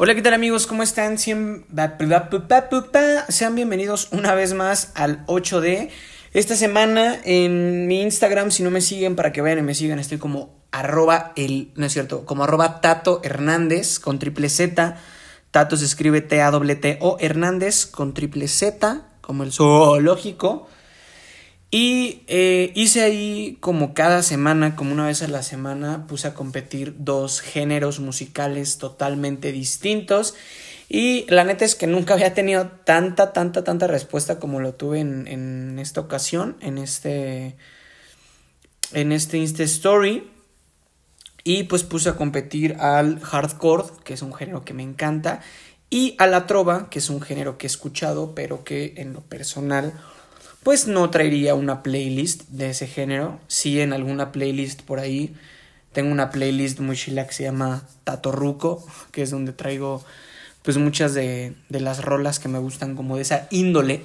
Hola, ¿qué tal amigos? ¿Cómo están? Sean bienvenidos una vez más al 8D. Esta semana en mi Instagram, si no me siguen, para que vayan y me sigan, estoy como arroba el, no es cierto, como arroba Tato Hernández con triple Z. Tato se escribe T-A-T-T-O Hernández con triple Z, como el zoológico. Y eh, hice ahí como cada semana, como una vez a la semana, puse a competir dos géneros musicales totalmente distintos. Y la neta es que nunca había tenido tanta, tanta, tanta respuesta como lo tuve en, en esta ocasión, en este, en este Insta Story. Y pues puse a competir al hardcore, que es un género que me encanta, y a la trova, que es un género que he escuchado, pero que en lo personal pues no traería una playlist de ese género. Sí, en alguna playlist por ahí. Tengo una playlist muy chila que se llama Tato Ruco, que es donde traigo pues muchas de, de las rolas que me gustan como de esa índole.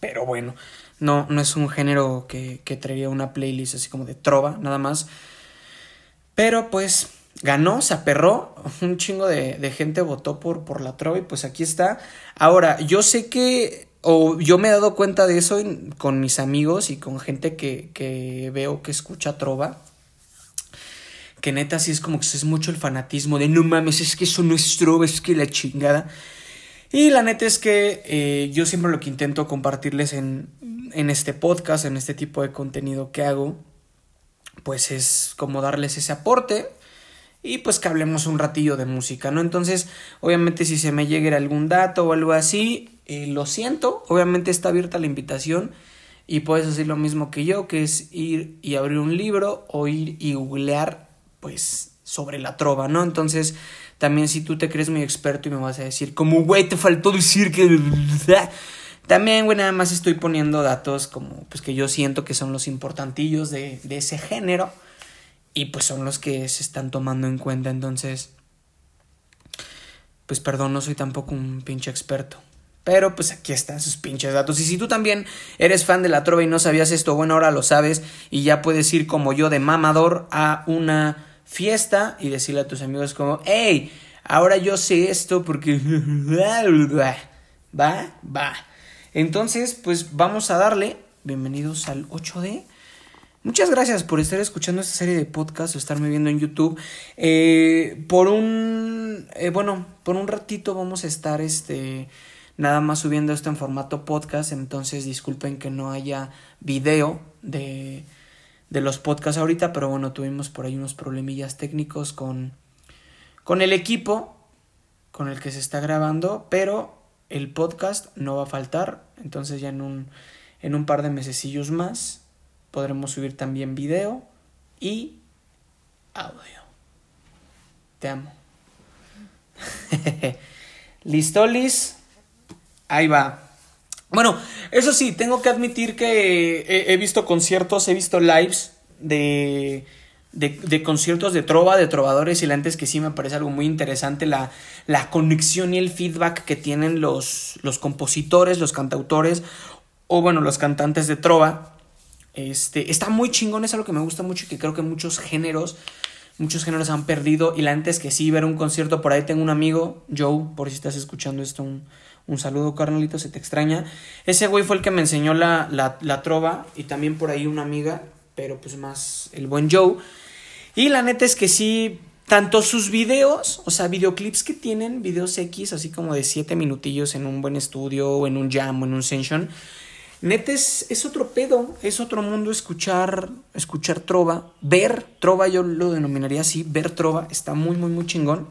Pero bueno, no, no es un género que, que traería una playlist así como de trova, nada más. Pero pues ganó, se aperró, un chingo de, de gente votó por, por la trova y pues aquí está. Ahora, yo sé que o yo me he dado cuenta de eso con mis amigos y con gente que, que veo que escucha trova. Que neta sí es como que es mucho el fanatismo de no mames, es que eso no es trova, es que la chingada. Y la neta es que eh, yo siempre lo que intento compartirles en, en este podcast, en este tipo de contenido que hago, pues es como darles ese aporte y pues que hablemos un ratillo de música, ¿no? Entonces, obviamente si se me llega algún dato o algo así, eh, lo siento, obviamente está abierta la invitación y puedes hacer lo mismo que yo, que es ir y abrir un libro o ir y googlear, pues, sobre la trova, ¿no? Entonces, también si tú te crees muy experto y me vas a decir, como, güey, te faltó decir que... También, güey, nada más estoy poniendo datos como, pues, que yo siento que son los importantillos de, de ese género y pues son los que se están tomando en cuenta, entonces, pues, perdón, no soy tampoco un pinche experto. Pero pues aquí están sus pinches datos. Y si tú también eres fan de la trova y no sabías esto, bueno, ahora lo sabes y ya puedes ir como yo de mamador a una fiesta y decirle a tus amigos como, hey, ahora yo sé esto porque... va, va. Entonces, pues vamos a darle. Bienvenidos al 8D. Muchas gracias por estar escuchando esta serie de podcasts o estarme viendo en YouTube. Eh, por un... Eh, bueno, por un ratito vamos a estar este nada más subiendo esto en formato podcast, entonces disculpen que no haya video de, de los podcasts ahorita, pero bueno, tuvimos por ahí unos problemillas técnicos con, con el equipo con el que se está grabando, pero el podcast no va a faltar, entonces ya en un, en un par de mesecillos más podremos subir también video y audio. Te amo. ¿Listo, Liz? Ahí va. Bueno, eso sí, tengo que admitir que he, visto conciertos, he visto lives de, de, conciertos de trova, de trovadores y antes que sí me parece algo muy interesante la, la conexión y el feedback que tienen los, los compositores, los cantautores o bueno, los cantantes de trova. Este, está muy chingón, es algo que me gusta mucho y que creo que muchos géneros, muchos géneros han perdido y la antes que sí ver un concierto por ahí tengo un amigo, Joe, por si estás escuchando esto, un, un saludo, carnalito, se te extraña. Ese güey fue el que me enseñó la, la, la trova y también por ahí una amiga, pero pues más el buen Joe. Y la neta es que sí, tanto sus videos, o sea, videoclips que tienen, videos X, así como de 7 minutillos en un buen estudio o en un jam o en un session. Neta es, otro pedo, es otro mundo escuchar, escuchar trova, ver trova, yo lo denominaría así, ver trova, está muy, muy, muy chingón.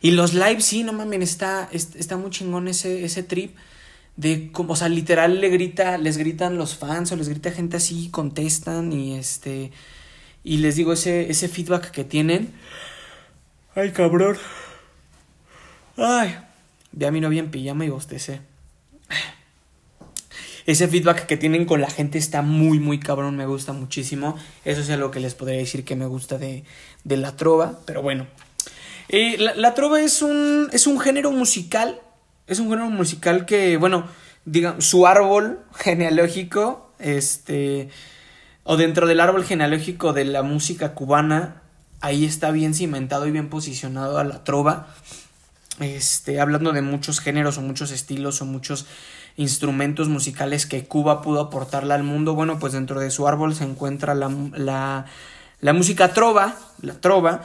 Y los lives, sí, no mames, está, está muy chingón ese, ese trip de como, o sea, literal le grita, les gritan los fans o les grita gente así, contestan y este, y les digo ese, ese feedback que tienen. Ay, cabrón. Ay, ya mi novia en pijama y bostecé. Ese feedback que tienen con la gente está muy, muy cabrón, me gusta muchísimo. Eso es algo que les podría decir que me gusta de, de la trova, pero bueno, eh, la, trova es un, es un género musical. Es un género musical que, bueno, digamos, su árbol genealógico, este, o dentro del árbol genealógico de la música cubana, ahí está bien cimentado y bien posicionado a la trova. Este, hablando de muchos géneros o muchos estilos o muchos instrumentos musicales que Cuba pudo aportarle al mundo, bueno, pues dentro de su árbol se encuentra la, la, la música trova, la trova,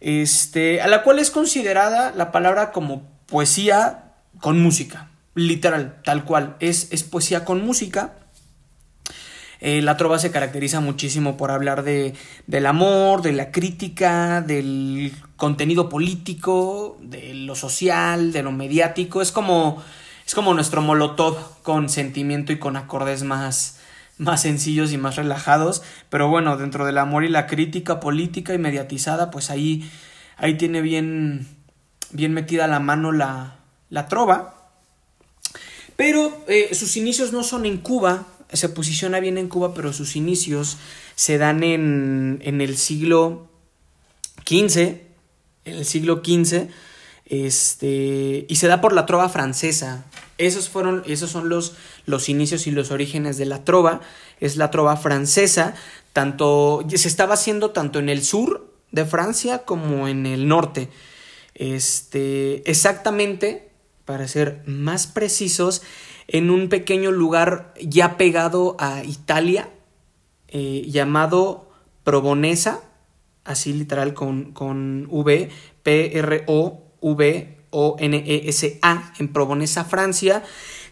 este, a la cual es considerada la palabra como poesía con música, literal, tal cual, es, es poesía con música. Eh, la trova se caracteriza muchísimo por hablar de, del amor, de la crítica, del contenido político, de lo social, de lo mediático. Es como, es como nuestro molotov con sentimiento y con acordes más, más sencillos y más relajados. Pero bueno, dentro del amor y la crítica política y mediatizada, pues ahí, ahí tiene bien, bien metida la mano la, la trova. Pero eh, sus inicios no son en Cuba, se posiciona bien en Cuba, pero sus inicios se dan en, en el siglo XV, en el siglo XV, este, y se da por la trova francesa. Esos fueron, esos son los, los inicios y los orígenes de la trova. Es la trova francesa, tanto, se estaba haciendo tanto en el sur de Francia como en el norte. Este, exactamente, para ser más precisos, en un pequeño lugar ya pegado a Italia, eh, llamado Probonesa, así literal con, con V, P-R-O-V-O-N-E-S-A, en Probonesa, Francia.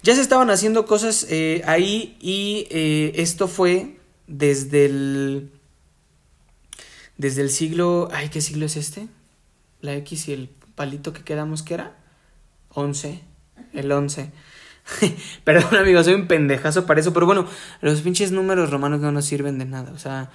Ya se estaban haciendo cosas eh, ahí y eh, esto fue desde el... Desde el siglo... Ay, ¿qué siglo es este? La X y el palito que quedamos que era. 11. El 11. Perdón, amigos, soy un pendejazo para eso. Pero bueno, los pinches números romanos no nos sirven de nada. O sea,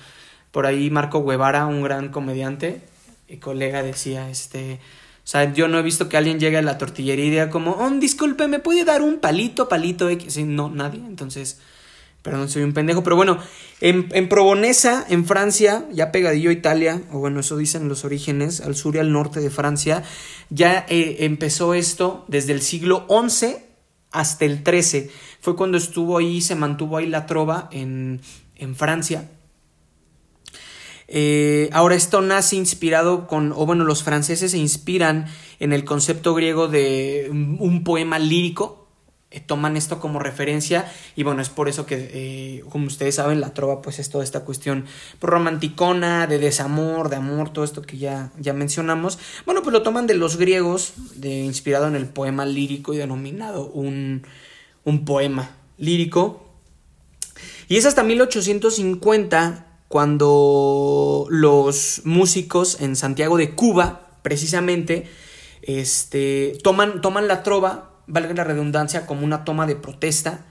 por ahí Marco Guevara, un gran comediante y colega, decía, este. O sea, yo no he visto que alguien llegue a la tortillería y diga como, oh, disculpe, ¿me puede dar un palito, palito X? no, nadie. Entonces, perdón, soy un pendejo. Pero bueno, en, en Probonesa, en Francia, ya pegadillo a Italia, o bueno, eso dicen los orígenes, al sur y al norte de Francia, ya eh, empezó esto desde el siglo XI hasta el 13. Fue cuando estuvo ahí, se mantuvo ahí la trova en, en Francia. Eh, ahora esto nace inspirado con, o bueno, los franceses se inspiran en el concepto griego de un poema lírico, eh, toman esto como referencia y bueno, es por eso que, eh, como ustedes saben, la trova pues es toda esta cuestión romanticona, de desamor, de amor, todo esto que ya, ya mencionamos. Bueno, pues lo toman de los griegos, de, inspirado en el poema lírico y denominado un, un poema lírico. Y es hasta 1850 cuando los músicos en Santiago de Cuba, precisamente, este, toman, toman la trova, valga la redundancia, como una toma de protesta.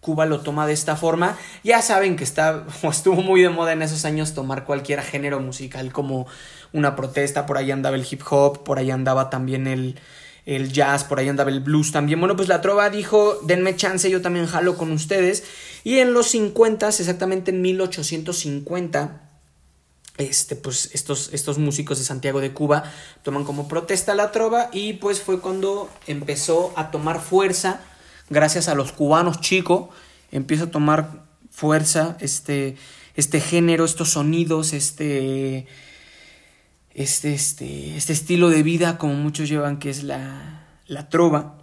Cuba lo toma de esta forma. Ya saben que está, o estuvo muy de moda en esos años tomar cualquier género musical como una protesta. Por ahí andaba el hip hop, por ahí andaba también el, el jazz, por ahí andaba el blues también. Bueno, pues la trova dijo, denme chance, yo también jalo con ustedes. Y en los 50, exactamente en 1850, este, pues estos, estos músicos de Santiago de Cuba toman como protesta la trova y pues fue cuando empezó a tomar fuerza, gracias a los cubanos chicos, empieza a tomar fuerza este, este género, estos sonidos, este este, este, este estilo de vida, como muchos llevan, que es la, la trova.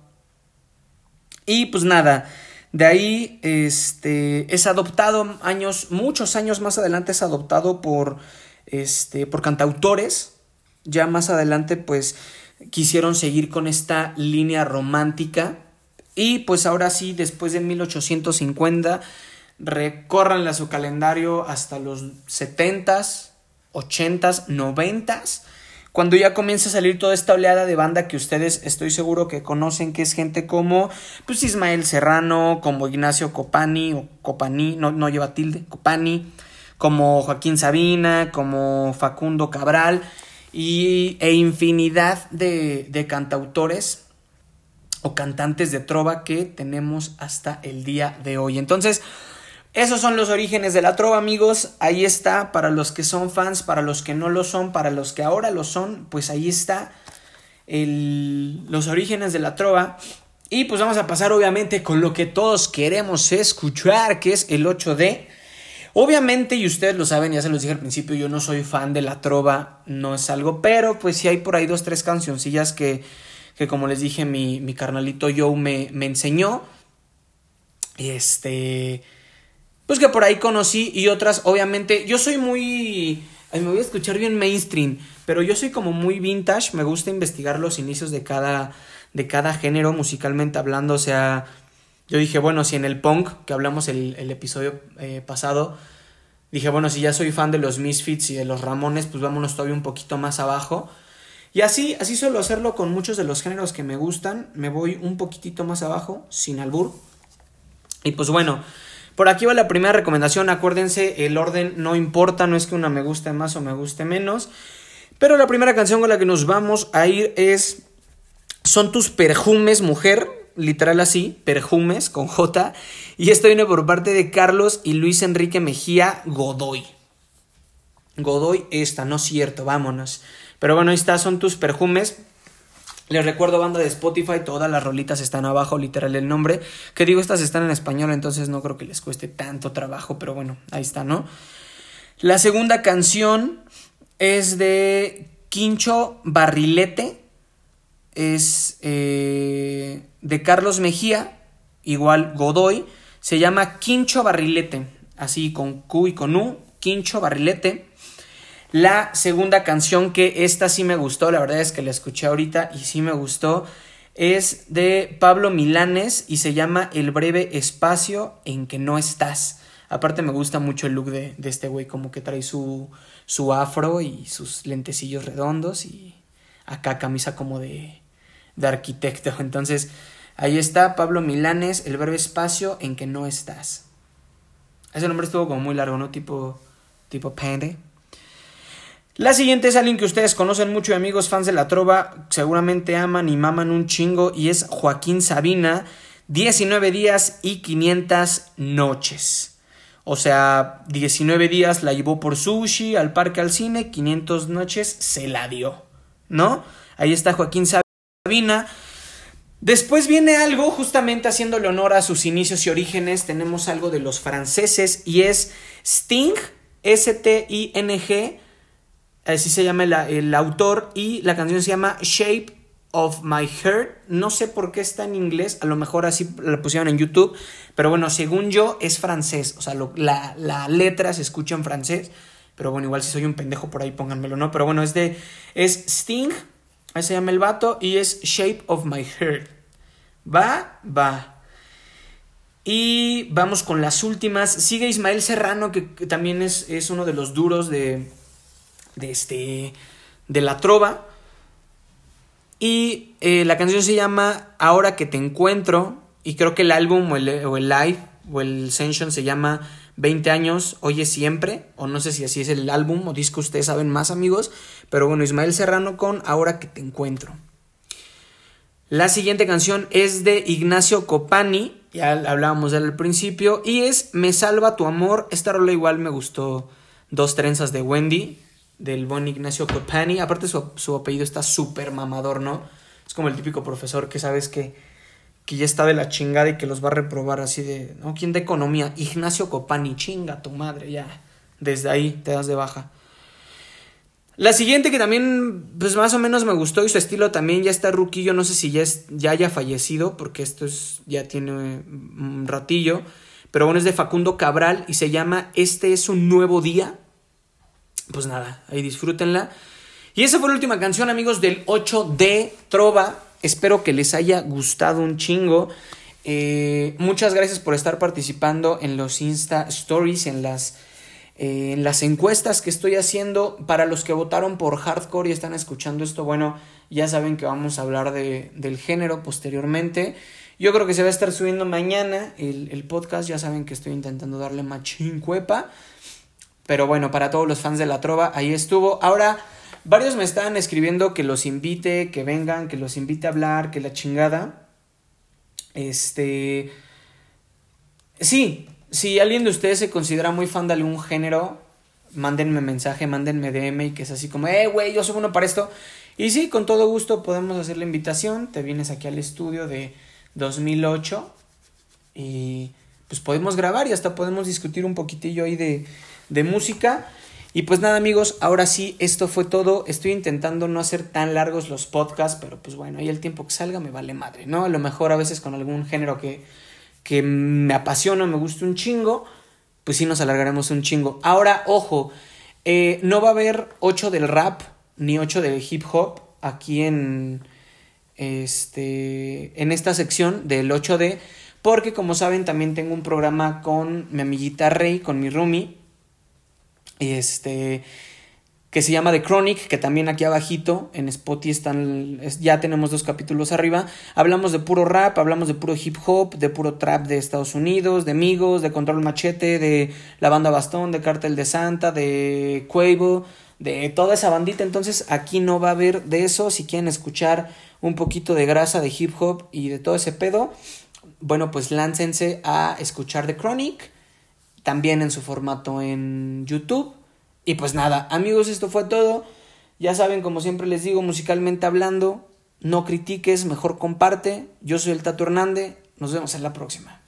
Y pues nada, de ahí este, es adoptado años, muchos años más adelante es adoptado por, este, por cantautores. Ya más adelante pues quisieron seguir con esta línea romántica. Y pues ahora sí, después de 1850, recórranle su calendario hasta los 70s, 80s, 90s, cuando ya comienza a salir toda esta oleada de banda que ustedes estoy seguro que conocen, que es gente como pues Ismael Serrano, como Ignacio Copani o Copani, no, no lleva tilde, Copani, como Joaquín Sabina, como Facundo Cabral y, e infinidad de, de cantautores o cantantes de trova que tenemos hasta el día de hoy. Entonces, esos son los orígenes de la trova, amigos. Ahí está, para los que son fans, para los que no lo son, para los que ahora lo son, pues ahí está los orígenes de la trova. Y pues vamos a pasar obviamente con lo que todos queremos escuchar, que es el 8D. Obviamente, y ustedes lo saben, ya se los dije al principio, yo no soy fan de la trova, no es algo, pero pues sí hay por ahí dos, tres cancioncillas que, que como les dije, mi, carnalito Joe me, me enseñó. Este, pues que por ahí conocí y otras, obviamente, yo soy muy, me voy a escuchar bien mainstream, pero yo soy como muy vintage, me gusta investigar los inicios de cada, de cada género musicalmente hablando, o sea yo dije, bueno, si en el punk, que hablamos el, el episodio eh, pasado, dije, bueno, si ya soy fan de los Misfits y de los Ramones, pues vámonos todavía un poquito más abajo. Y así, así suelo hacerlo con muchos de los géneros que me gustan. Me voy un poquitito más abajo, sin albur. Y pues bueno, por aquí va la primera recomendación. Acuérdense, el orden no importa, no es que una me guste más o me guste menos. Pero la primera canción con la que nos vamos a ir es Son tus perfumes, mujer literal así, Perjumes con J. Y esto viene por parte de Carlos y Luis Enrique Mejía Godoy. Godoy esta, no es cierto, vámonos. Pero bueno, ahí está, son tus perfumes. Les recuerdo banda de Spotify, todas las rolitas están abajo, literal el nombre. Que digo, estas están en español, entonces no creo que les cueste tanto trabajo, pero bueno, ahí está, ¿no? La segunda canción es de Quincho Barrilete. Es eh, de Carlos Mejía, igual Godoy, se llama Quincho Barrilete, así con Q y con U, Quincho Barrilete. La segunda canción que esta sí me gustó, la verdad es que la escuché ahorita y sí me gustó, es de Pablo Milanes y se llama El breve espacio en que no estás. Aparte me gusta mucho el look de, de este güey, como que trae su, su afro y sus lentecillos redondos y acá camisa como de, de arquitecto. Entonces, ahí está Pablo Milanes, el breve espacio en que no estás. Ese nombre estuvo como muy largo, ¿no? Tipo, tipo pende. La siguiente es alguien que ustedes conocen mucho, amigos fans de la trova, seguramente aman y maman un chingo, y es Joaquín Sabina, 19 días y 500 noches. O sea, 19 días la llevó por sushi, al parque, al cine, 500 noches se la dio, ¿no? Ahí está Joaquín Sabina. Después viene algo justamente haciéndole honor a sus inicios y orígenes. Tenemos algo de los franceses y es Sting, S-T-I-N-G, así se llama el, autor, y la canción se llama Shape of My Heart. No sé por qué está en inglés, a lo mejor así la pusieron en YouTube, pero bueno, según yo es francés, o sea, la, la, letra se escucha en francés, pero bueno, igual si soy un pendejo por ahí pónganmelo, ¿no? Pero bueno, es de, es Sting Ahí se llama el vato y es Shape of My Heart. Va, va. Y vamos con las últimas. Sigue Ismael Serrano, que, también es, es, uno de los duros de, de, este, de la trova. Y eh, la canción se llama Ahora que te encuentro. Y creo que el álbum o el, o el live o el session se llama 20 años, Oye Siempre, o no sé si así es el álbum o disco, ustedes saben más amigos, pero bueno, Ismael Serrano con Ahora que te encuentro. La siguiente canción es de Ignacio Copani, ya hablábamos de él al principio, y es Me salva tu amor. Esta rola igual me gustó, Dos trenzas de Wendy, del buen Ignacio Copani. Aparte su, su apellido está súper mamador, ¿no? Es como el típico profesor que sabes que que ya está de la chingada y que los va a reprobar así de, ¿no? ¿Quién de economía? Ignacio Copani, chinga tu madre, ya. Desde ahí te das de baja. La siguiente que también, pues más o menos me gustó y su estilo también ya está ruquillo, no sé si ya, es, ya haya fallecido, porque esto es, ya tiene un ratillo, pero bueno, es de Facundo Cabral y se llama Este es un nuevo día. Pues nada, ahí disfrútenla. Y esa fue la última canción, amigos, del 8 de Trova. Espero que les haya gustado un chingo. Eh, muchas gracias por estar participando en los Insta Stories, en las, eh, en las encuestas que estoy haciendo. Para los que votaron por hardcore y están escuchando esto, bueno, ya saben que vamos a hablar de, del género posteriormente. Yo creo que se va a estar subiendo mañana el, el podcast. Ya saben que estoy intentando darle machín cuepa. Pero bueno, para todos los fans de la trova, ahí estuvo. Ahora Varios me estaban escribiendo que los invite, que vengan, que los invite a hablar, que la chingada. Este. Sí, si alguien de ustedes se considera muy fan de algún género, mándenme mensaje, mándenme DM y que es así como, eh, güey, yo soy bueno para esto. Y sí, con todo gusto podemos hacer la invitación. Te vienes aquí al estudio de 2008 y pues podemos grabar y hasta podemos discutir un poquitillo ahí de, de música. Y pues nada amigos, ahora sí, esto fue todo. Estoy intentando no hacer tan largos los podcasts, pero pues bueno, ahí el tiempo que salga me vale madre, ¿no? A lo mejor a veces con algún género que, que me apasiona, me gusta un chingo, pues sí nos alargaremos un chingo. Ahora, ojo, eh, no va a haber 8 del rap ni 8 del hip hop aquí en, este, en esta sección del 8D, porque como saben también tengo un programa con mi amiguita Rey, con mi roomie, este, que se llama The Chronic, que también aquí abajito en Spotify están, ya tenemos dos capítulos arriba. Hablamos de puro rap, hablamos de puro hip hop, de puro trap de Estados Unidos, de Amigos, de Control Machete, de la banda Bastón, de Cartel de Santa, de Quavo, de toda esa bandita. Entonces aquí no va a haber de eso. Si quieren escuchar un poquito de grasa de hip hop y de todo ese pedo, bueno, pues láncense a escuchar The Chronic, también en su formato en YouTube. Y pues nada, amigos, esto fue todo. Ya saben, como siempre les digo, musicalmente hablando, no critiques, mejor comparte. Yo soy el Tato Hernández, nos vemos en la próxima.